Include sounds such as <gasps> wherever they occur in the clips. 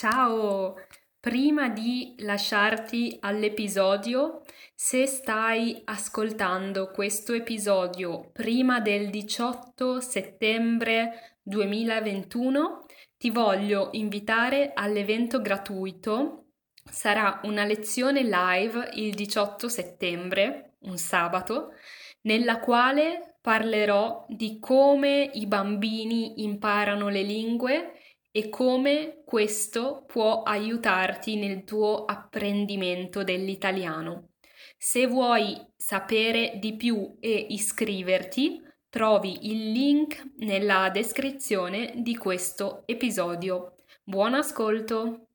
Ciao! Prima di lasciarti all'episodio, se stai ascoltando questo episodio prima del 18 settembre 2021, ti voglio invitare all'evento gratuito. Sarà una lezione live il 18 settembre, un sabato, nella quale parlerò di come i bambini imparano le lingue e come questo può aiutarti nel tuo apprendimento dell'italiano. Se vuoi sapere di più e iscriverti, trovi il link nella descrizione di questo episodio. Buon ascolto!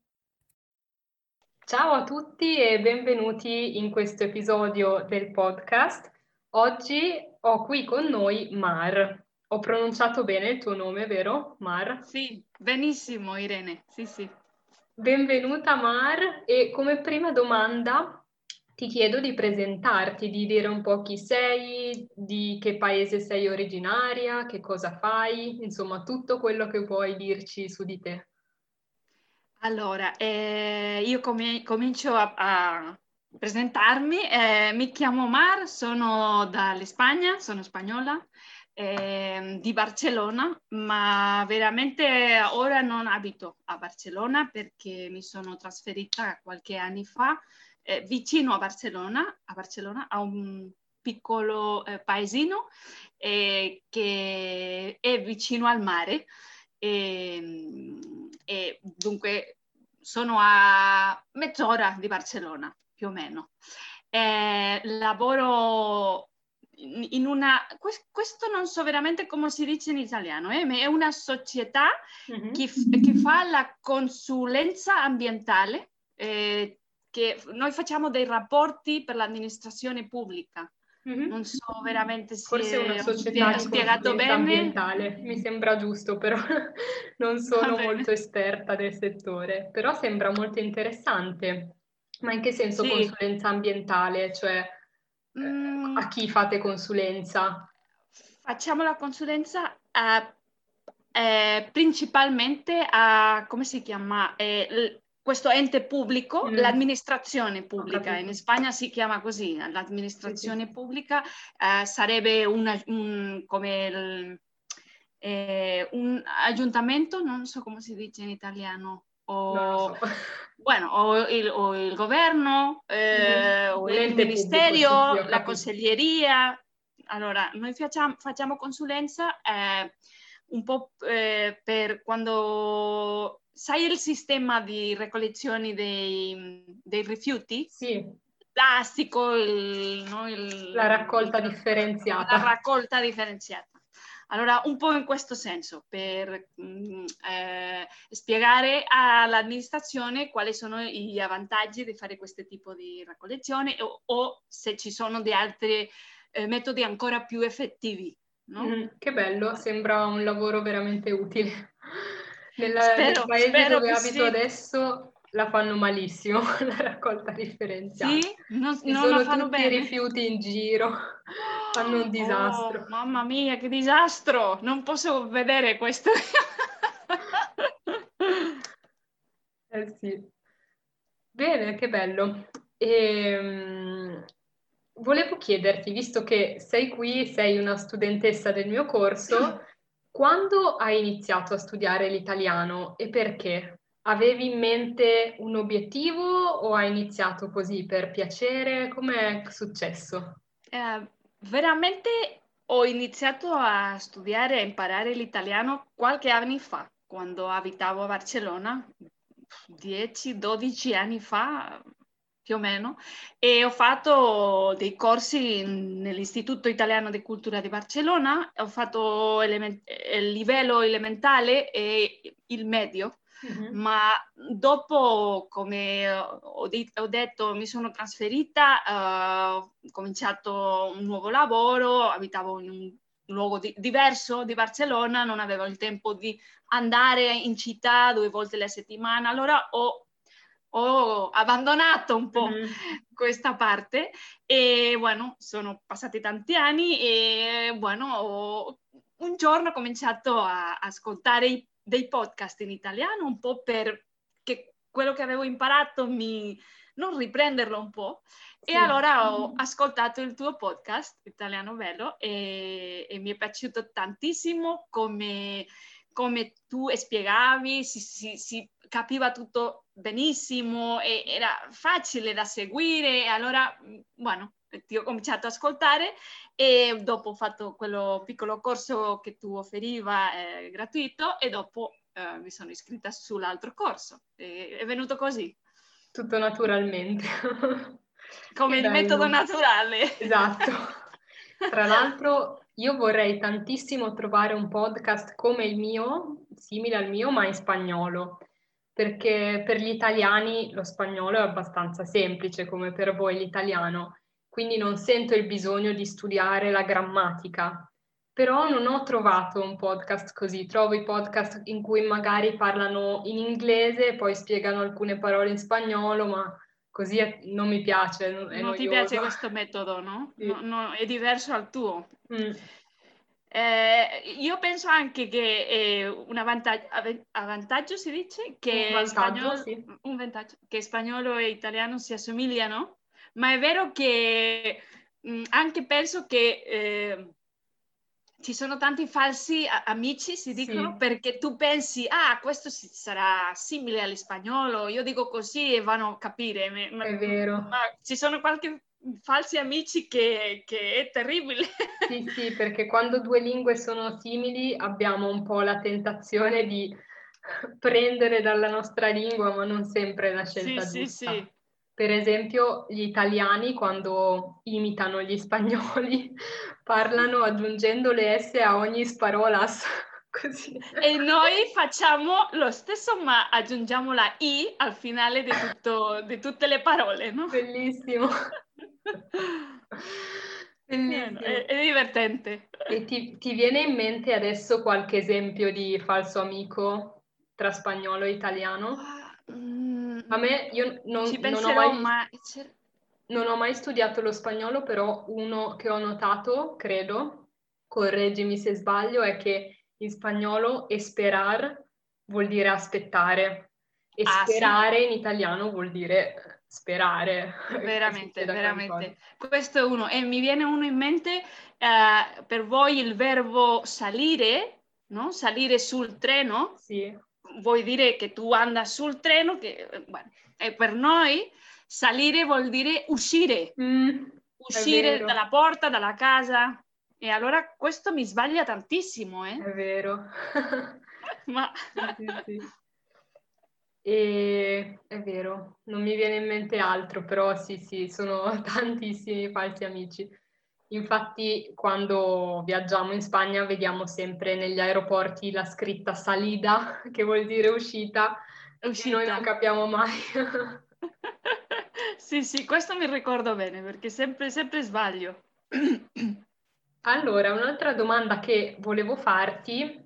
Ciao a tutti e benvenuti in questo episodio del podcast. Oggi ho qui con noi Mar. Ho pronunciato bene il tuo nome, vero Mar? Sì, benissimo Irene, sì sì. Benvenuta Mar e come prima domanda ti chiedo di presentarti, di dire un po' chi sei, di che paese sei originaria, che cosa fai, insomma tutto quello che puoi dirci su di te. Allora, eh, io com- comincio a, a presentarmi, eh, mi chiamo Mar, sono dall'Espagna, sono spagnola, eh, di Barcellona, ma veramente ora non abito a Barcellona perché mi sono trasferita qualche anno fa eh, vicino a Barcellona, a Barcellona, a un piccolo eh, paesino eh, che è vicino al mare e, e dunque sono a mezz'ora di Barcellona più o meno. Eh, lavoro in una, questo non so veramente come si dice in italiano, eh? è una società mm-hmm. che, che, fa la consulenza ambientale, eh, che noi facciamo dei rapporti per l'amministrazione pubblica. Mm-hmm. Non so veramente se Forse una società di spiegato bene. ambientale, mi sembra giusto, però <laughs> non sono molto esperta del settore, però sembra molto interessante. Ma in che senso sì. consulenza ambientale? Cioè, Mm. A chi fate consulenza? Facciamo la consulenza a, eh, principalmente a, come si chiama, eh, questo ente pubblico, mm. l'amministrazione pubblica, in Spagna si chiama così, l'amministrazione sì, sì. pubblica eh, sarebbe una, un, come il, eh, un aggiuntamento, non so come si dice in italiano, o, so. <laughs> bueno, o il, o il governo, eh, mm-hmm. o il ministerio, pubblico, la consiglieria. Allora, noi facciamo, facciamo consulenza eh, un po' eh, per quando sai il sistema di raccoglizione dei, dei rifiuti? Sì. Plastico, il, no, il, la raccolta differenziata. La raccolta differenziata. Allora, un po' in questo senso, per mh, mm, eh, spiegare all'amministrazione quali sono gli vantaggi di fare questo tipo di raccoglizione o, o se ci sono di altri eh, metodi ancora più effettivi. No? Mm, che bello, sembra un lavoro veramente utile. <laughs> Nella, spero, nel paese dove abito sì. adesso la fanno malissimo, <laughs> la raccolta differenziata. Sì? Non, Ci non sono la fanno tutti bene? i rifiuti in giro, <gasps> fanno un disastro. Oh, mamma mia, che disastro! Non posso vedere questo. <laughs> eh sì. Bene, che bello. E, um, volevo chiederti, visto che sei qui, sei una studentessa del mio corso, <clears throat> quando hai iniziato a studiare l'italiano e perché? Avevi in mente un obiettivo o hai iniziato così per piacere? Come è successo? Eh, veramente ho iniziato a studiare e imparare l'italiano qualche anno fa, quando abitavo a Barcellona, 10-12 anni fa più o meno, e ho fatto dei corsi nell'Istituto Italiano di Cultura di Barcellona, ho fatto element- il livello elementare e il medio Uh-huh. Ma dopo, come ho, di- ho, detto, mi sono trasferita, uh, ho cominciato un nuovo lavoro, abitavo in un luogo di- diverso di Barcellona, non avevo il tempo di andare in città due volte alla settimana, allora ho, ho abbandonato un po' uh-huh. questa parte e bueno, sono passati tanti anni e bueno, ho, un giorno ho cominciato a ascoltare i dei podcast in italiano un po' per che quello che avevo imparato mi non riprenderlo un po'. Sì. E allora ho ascoltato il tuo podcast, Italiano Bello, e, e mi è piaciuto tantissimo come, come tu spiegavi, si, si, si, capiva tutto benissimo, e era facile da seguire. E allora, bueno, ti ho cominciato ad ascoltare e dopo ho fatto quello piccolo corso che tu offeriva eh, gratuito e dopo eh, mi sono iscritta sull'altro corso. E, è venuto così. Tutto naturalmente. <laughs> Come il metodo naturale. Esatto. <laughs> Tra l'altro io vorrei tantissimo trovare un podcast come il mio, simile al mio, ma in spagnolo, perché per gli italiani lo spagnolo è abbastanza semplice come per voi l'italiano, quindi non sento il bisogno di studiare la grammatica. Però non ho trovato un podcast così, trovo i podcast in cui magari parlano in inglese e poi spiegano alcune parole in spagnolo, ma così non mi piace. Non ti piace questo metodo, no? <laughs> Sì. no, no è diverso dal tuo. Mm. Eh, io penso anche che eh, un avvantaggio, avvantaggio, si dice che, un spagnolo, sì. un vantaggio, che spagnolo e italiano si assomigliano, ma è vero che mh, mm, anche penso che eh, ci sono tanti falsi amici, si dicono, sì. perché tu pensi, ah, questo sarà simile all'espagnolo, io dico così e vanno a capire. Ma, è vero. Ma ci sono qualche falsi amici che, che, è terribile. Sì, sì, perché quando due lingue sono simili abbiamo un po' la tentazione di prendere dalla nostra lingua, ma non sempre è la scelta sì, giusta. Sì, sì. Per esempio, gli italiani quando imitano gli spagnoli <laughs> parlano aggiungendo le S a ogni sparolas. <laughs> Così. E noi facciamo lo stesso, ma aggiungiamo la I al finale di, tutto, di tutte le parole, no? Bellissimo. <laughs> Bellissimo. È, è, divertente. E ti, ti viene in mente adesso qualche esempio di falso amico tra spagnolo e italiano? A me, io non, ci non ho mai... Ma... Non ho mai studiato lo spagnolo, però uno che ho notato, credo, correggimi se sbaglio, è che in spagnolo esperar vuol dire aspettare e ah, sperare sì. in italiano vuol dire sperare. <laughs> Veramente, veramente. Questo è uno. E mi viene uno in mente, eh, per voi il verbo salire, no? Salire sul treno. Sì. Vuol dire che tu anda sul treno, che, bueno, e per noi Salire vuol dire uscire, mm, uscire dalla porta, dalla casa. E allora questo mi sbaglia tantissimo, eh? È vero. <laughs> Ma... sì, sì, sì. E è vero, non mi viene in mente altro, però sì, sì, sono <laughs> tantissimi falsi amici. Infatti, quando viaggiamo in Spagna, vediamo sempre negli aeroporti la scritta salida, <laughs> che vuol dire uscita, uscita. noi non capiamo mai. <laughs> Sì, sì, questo mi ricordo bene perché sempre, sempre sbaglio. <clears throat> Allora, un'altra domanda che volevo farti,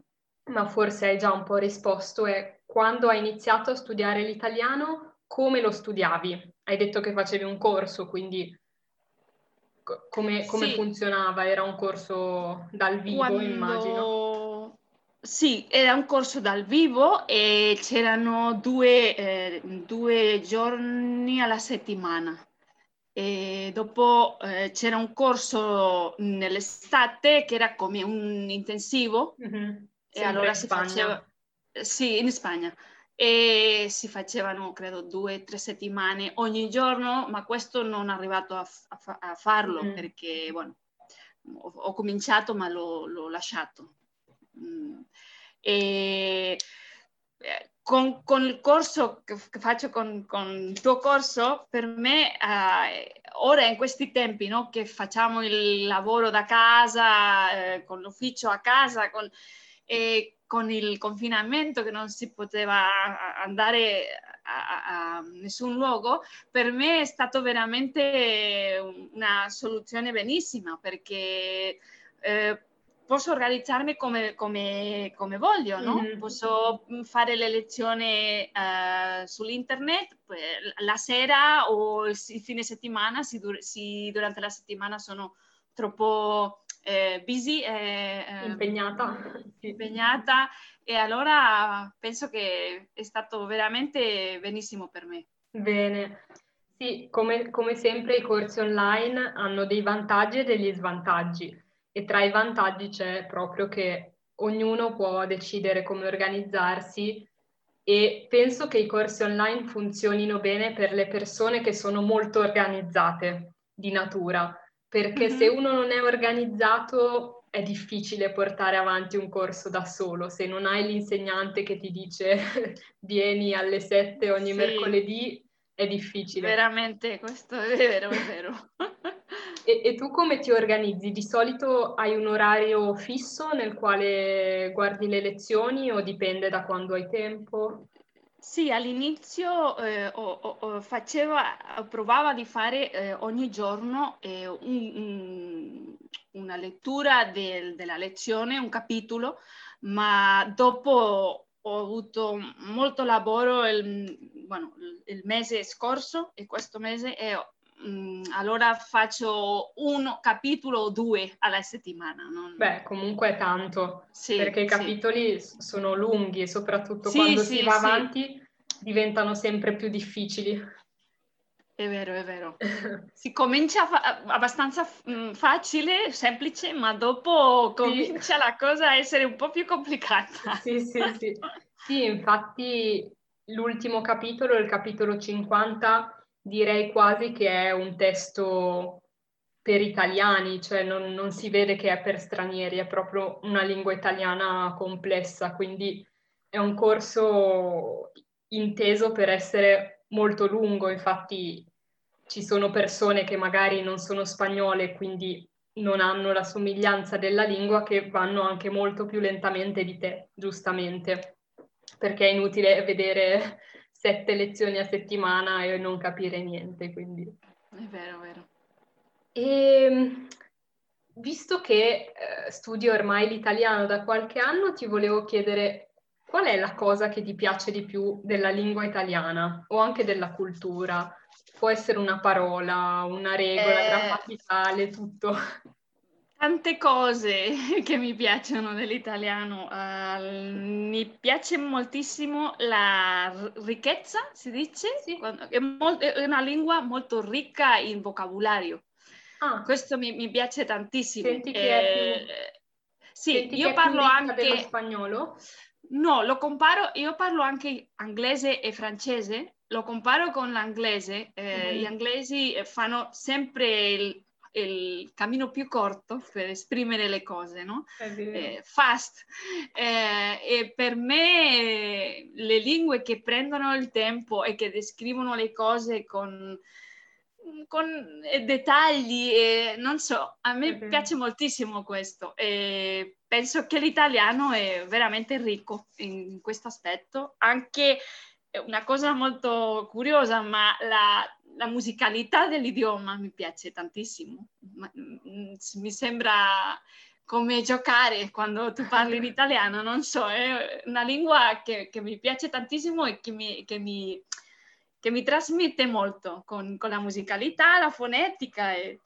ma forse hai già un po' risposto, è quando hai iniziato a studiare l'italiano, come lo studiavi? Hai detto che facevi un corso, quindi come, come sì. funzionava? Era un corso dal vivo, quando... immagino. Sì, era un corso dal vivo e c'erano due, eh, due giorni alla settimana. E dopo eh, c'era un corso nell'estate che era come un intensivo mm-hmm. e allora si Spagna. faceva sì, in Spagna e si facevano credo due o tre settimane ogni giorno, ma questo non è arrivato a, a, a farlo mm-hmm. perché bueno, ho, ho, cominciato ma l'ho, l'ho lasciato. Mm. E eh, con, con, il corso che, che faccio con, con, il tuo corso, per me eh, ora in questi tempi no, che facciamo il lavoro da casa, eh, con l'ufficio a casa, con, eh, con il confinamento che non si poteva andare a, a, nessun luogo, per me è stato veramente una soluzione benissima perché eh, posso organizzarmi come, come, come voglio, no? mm-hmm. posso fare le lezioni uh, sull'internet la sera o il fine settimana, se, dur- se durante la settimana sono troppo eh, busy, eh, impegnata. <laughs> impegnata e allora penso che è stato veramente benissimo per me. Bene. Sì, come, come sempre i corsi online hanno dei vantaggi e degli svantaggi e tra i vantaggi c'è proprio che ognuno può decidere come organizzarsi e penso che i corsi online funzionino bene per le persone che sono molto organizzate di natura, perché mm-hmm. se uno non è organizzato è difficile portare avanti un corso da solo, se non hai l'insegnante che ti dice <laughs> vieni alle 7 ogni sì. mercoledì è difficile. Veramente, questo è vero, è vero. <laughs> e, e, tu come ti organizzi? Di solito hai un orario fisso nel quale guardi le lezioni o dipende da quando hai tempo? Sì, all'inizio eh, o, faceva, provava di fare eh, ogni giorno eh, un, un, una lettura del, della lezione, un capitolo, ma dopo ho avuto molto lavoro il, bueno, il mese scorso e questo mese e mm, allora faccio un capitolo o due alla settimana. Non... Beh, comunque è tanto, sì, perché i capitoli sì. sono lunghi e soprattutto sì, quando si va avanti diventano sempre più difficili. È vero, è vero. <laughs> Si comincia fa- abbastanza f- facile, semplice, ma dopo comincia la cosa a essere un po' più complicata. Sì, sì, sì. <laughs> Sì, infatti l'ultimo capitolo, il capitolo 50, direi quasi che è un testo per italiani, cioè non, non si vede che è per stranieri, è proprio una lingua italiana complessa, quindi è un corso inteso per essere molto lungo, infatti ci sono persone che magari non sono spagnole, quindi non hanno la somiglianza della lingua, che vanno anche molto più lentamente di te, giustamente, perché è inutile vedere sette lezioni a settimana e non capire niente, quindi... È vero, è vero. E ehm, visto che eh, studio ormai l'italiano da qualche anno, ti volevo chiedere qual è la cosa che ti piace di più della lingua italiana o anche della cultura? Può essere una parola, una regola eh, grammaticale, tutto. Tante cose <laughs> che mi piacciono dell'italiano. Uh, mi piace moltissimo la ricchezza, si dice? Sì. È, molto, è, una lingua molto ricca in vocabolario. Ah. Questo mi, mi, piace tantissimo. Senti che eh, è più... Sì, Senti io parlo anche... spagnolo? No, lo comparo, io parlo anche inglese e francese, lo comparo con l'inglese, eh, mm-hmm. gli inglesi fanno sempre il, il, cammino più corto per esprimere le cose, no? Eh, fast. Eh, e per me le lingue che prendono il tempo e che descrivono le cose con con dettagli, e non so, a me okay. piace moltissimo questo e penso che l'italiano è veramente ricco in questo aspetto, anche una cosa molto curiosa, ma la, la musicalità dell'idioma mi piace tantissimo, mm, mi sembra come giocare quando tu parli in italiano, non so, è una lingua che, che mi piace tantissimo e che mi, che mi che mi trasmette molto con, con la musicalità, la fonetica e,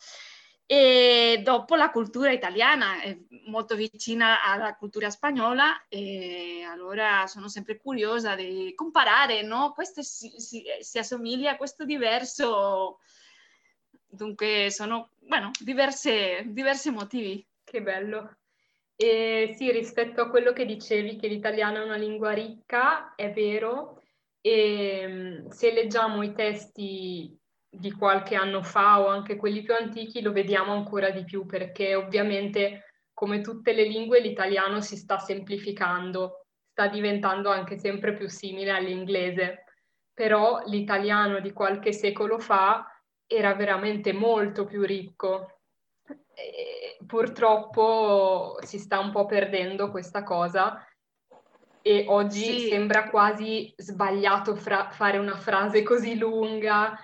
e, dopo la cultura italiana è molto vicina alla cultura spagnola e allora sono sempre curiosa di comparare, no? Questo si, si, si assomiglia, questo diverso, dunque sono, bueno, diverse, diversi motivi. Che bello. E sì, rispetto a quello che dicevi, che l'italiano è una lingua ricca, è vero, e ehm, se leggiamo i testi di qualche anno fa o anche quelli più antichi lo vediamo ancora di più perché ovviamente come tutte le lingue l'italiano si sta semplificando, sta diventando anche sempre più simile all'inglese, però l'italiano di qualche secolo fa era veramente molto più ricco. E purtroppo si sta un po' perdendo questa cosa e oggi sì. sembra quasi sbagliato fra- fare una frase così lunga,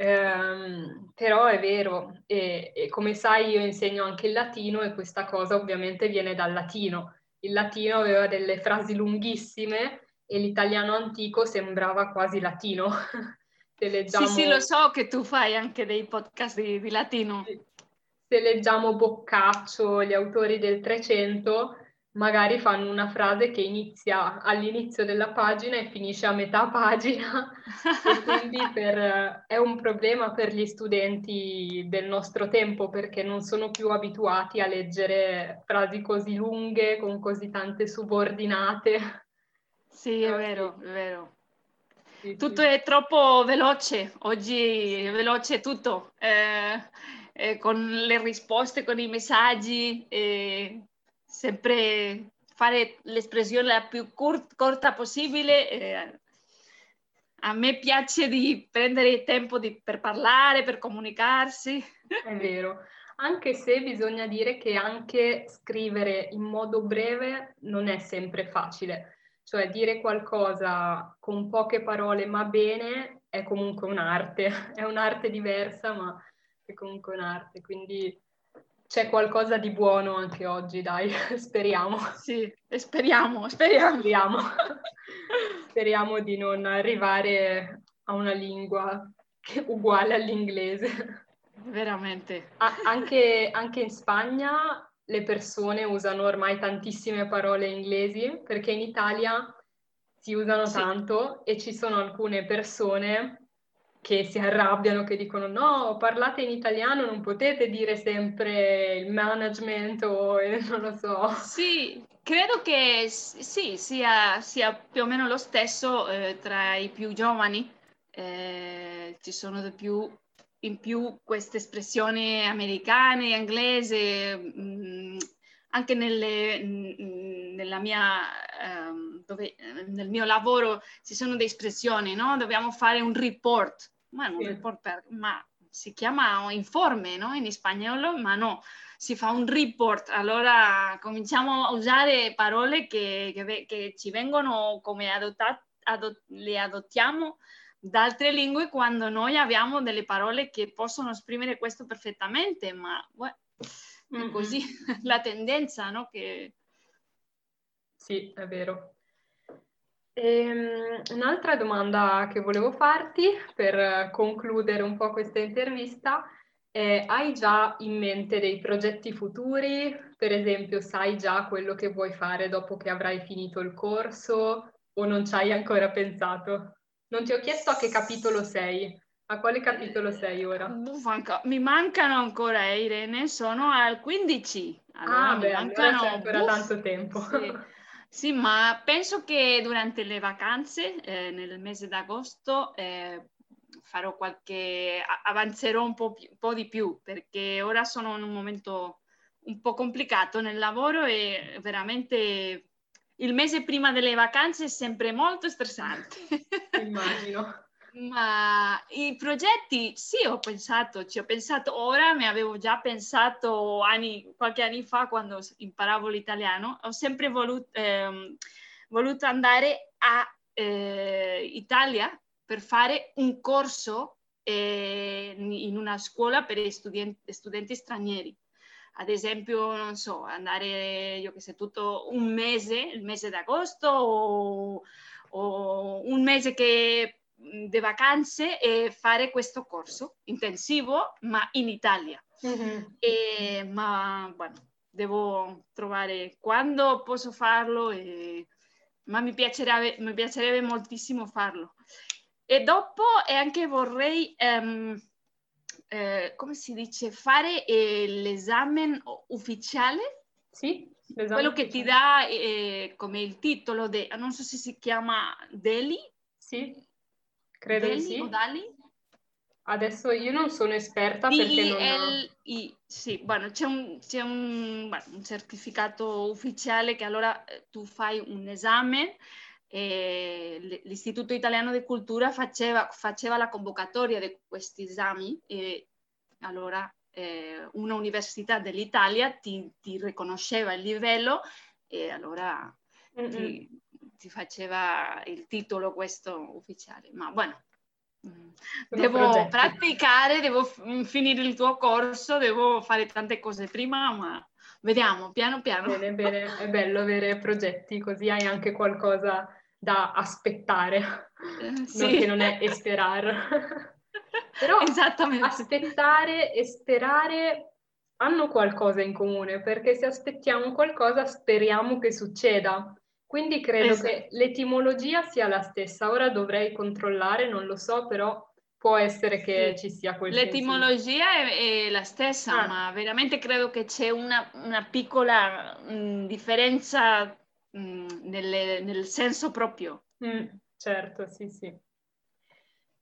ehm, però è vero e, e, come sai io insegno anche il latino e questa cosa ovviamente viene dal latino. Il latino aveva delle frasi lunghissime e l'italiano antico sembrava quasi latino. <laughs> leggiamo... Sì, sì, lo so che tu fai anche dei podcast di, di latino. Se leggiamo Boccaccio, gli autori del Trecento, magari fanno una frase che inizia all'inizio della pagina e finisce a metà pagina <laughs> e quindi per, è un problema per gli studenti del nostro tempo perché non sono più abituati a leggere frasi così lunghe con così tante subordinate. Sì, è vero, è vero. Sì, tutto sì. è troppo veloce, oggi è veloce tutto, eh, eh, con le risposte, con i messaggi. Eh, sempre fare l'espressione la più cur- corta possibile. Eh, a me piace di prendere tempo di, per parlare, per comunicarsi. È vero, anche se bisogna dire che anche scrivere in modo breve non è sempre facile. Cioè dire qualcosa con poche parole ma bene è comunque un'arte, <laughs> è un'arte diversa ma è comunque un'arte, quindi c'è qualcosa di buono anche oggi, dai, <laughs> speriamo. Sì, <laughs> speriamo, speriamo. Speriamo. <laughs> speriamo di non arrivare a una lingua uguale all'inglese. Veramente. A- anche, anche in Spagna le persone usano ormai tantissime parole inglesi perché in Italia si usano sì. tanto e ci sono alcune persone che si arrabbiano, che dicono no, parlate in italiano, non potete dire sempre il management o <laughs> non lo so. Sì, credo che sì, sia, sia più o meno lo stesso eh, tra i più giovani. Eh, ci sono di più, in più queste espressioni americane, inglese, mh, mm, anche nelle, nella mia... Um, dove nel mio lavoro ci sono delle espressioni, no? Dobbiamo fare un report, ma non sì. report per, ma si chiama informe, no? In spagnolo, ma no, si fa un report. Allora cominciamo a usare parole che, che, che ci vengono come adottate, adot, le adottiamo da altre lingue quando noi abbiamo delle parole che possono esprimere questo perfettamente, ma mm-hmm. è così <laughs> la tendenza, no? Che... Sì, è vero. Ehm, un'altra domanda che volevo farti per concludere un po' questa intervista è hai già in mente dei progetti futuri? Per esempio, sai già quello che vuoi fare dopo che avrai finito il corso o non ci hai ancora pensato? Non ti ho chiesto a che capitolo sei. A quale capitolo sei ora? Mi mancano ancora, Irene, sono al 15. Allora, ah, beh, mancano... allora c'è ancora Uff, tanto tempo. Sì. <laughs> Sì, ma penso che durante le vacanze, eh, nel mese d'agosto, eh, farò qualche, avanzerò un po', un po', di più perché ora sono in un momento un po' complicato nel lavoro e veramente il mese prima delle vacanze è sempre molto stressante. Immagino. Ma i progetti, sì, ho pensato, ci ho pensato ora, mi avevo già pensato anni, qualche anno fa quando imparavo l'italiano, ho sempre voluto, eh, voluto andare a eh, Italia per fare un corso eh, in una scuola per studenti, studenti stranieri. Ad esempio, non so, andare, io che sé, tutto un mese, il mese d'agosto o, o un mese che di vacanze e fare questo corso intensivo, ma in Italia. Mm-hmm. E, ma bueno, devo trovare quando posso farlo, e, ma mi piacerebbe, mi piacerebbe moltissimo farlo. E dopo e anche vorrei, um, eh, come si dice, fare eh, l'esame ufficiale. Sì, quello che ti dà eh, come il titolo, de, non so se si chiama DELI. Sì Credo Deli sì. o Dali? Adesso io non sono esperta perché non ho... Sì, bueno, c'è, un, c'è un, bueno, un, certificato ufficiale che allora eh, tu fai un esame e l'Istituto Italiano di Cultura faceva, faceva la convocatoria di questi esami e allora eh, una università dell'Italia ti, ti, riconosceva il livello e allora mm-hmm. ti, ti faceva il titolo questo ufficiale, ma bueno, mm, devo progetti. praticare, devo mm, finire il tuo corso, devo fare tante cose prima, ma vediamo piano piano. Bene, bene, è bello avere progetti così hai anche qualcosa da aspettare, eh, sì. non che non è esperare. <laughs> Però aspettare e sperare hanno qualcosa in comune, perché se aspettiamo qualcosa speriamo che succeda. Quindi credo esatto. che l'etimologia sia la stessa. Ora dovrei controllare, non lo so, però può essere che sì. ci sia quel L'etimologia è, è, la stessa, ah. ma veramente credo che c'è una, una piccola mh, differenza mh, nelle, nel senso proprio. Mm, certo, sì, sì.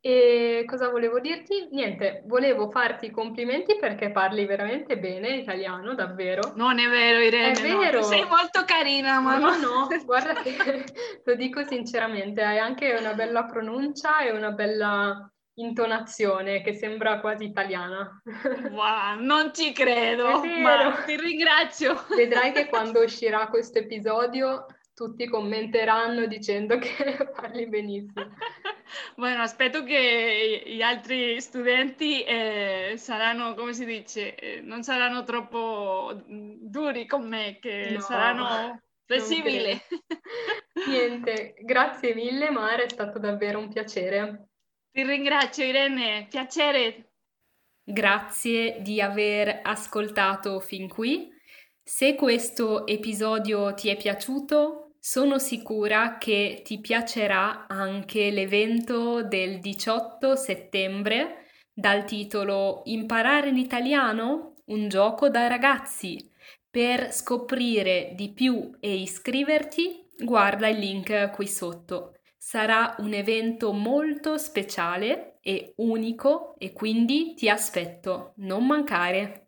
E cosa volevo dirti? Niente, volevo farti i complimenti perché parli veramente bene italiano, davvero. Non è vero, Irene. È vero. No, sei molto carina, ma no, no, guarda che <laughs> lo dico sinceramente, hai anche una bella pronuncia e una bella intonazione che sembra quasi italiana. <laughs> Wow, non ci credo, ma ti ringrazio. Vedrai che quando uscirà questo episodio tutti commenteranno dicendo che <laughs> parli benissimo. <laughs> Bueno, aspetto che gli altri studenti eh, saranno, come si dice, eh, non saranno troppo duri con me, che no, saranno flessibili. <laughs> Niente, grazie mille Mara, è stato davvero un piacere. Ti ringrazio Irene, piacere. Grazie di aver ascoltato fin qui. Se questo episodio ti è piaciuto, sono sicura che ti piacerà anche l'evento del 18 settembre dal titolo Imparare l'italiano? Un gioco da ragazzi. Per scoprire di più e iscriverti, guarda il link qui sotto. Sarà un evento molto speciale e unico e quindi ti aspetto, non mancare.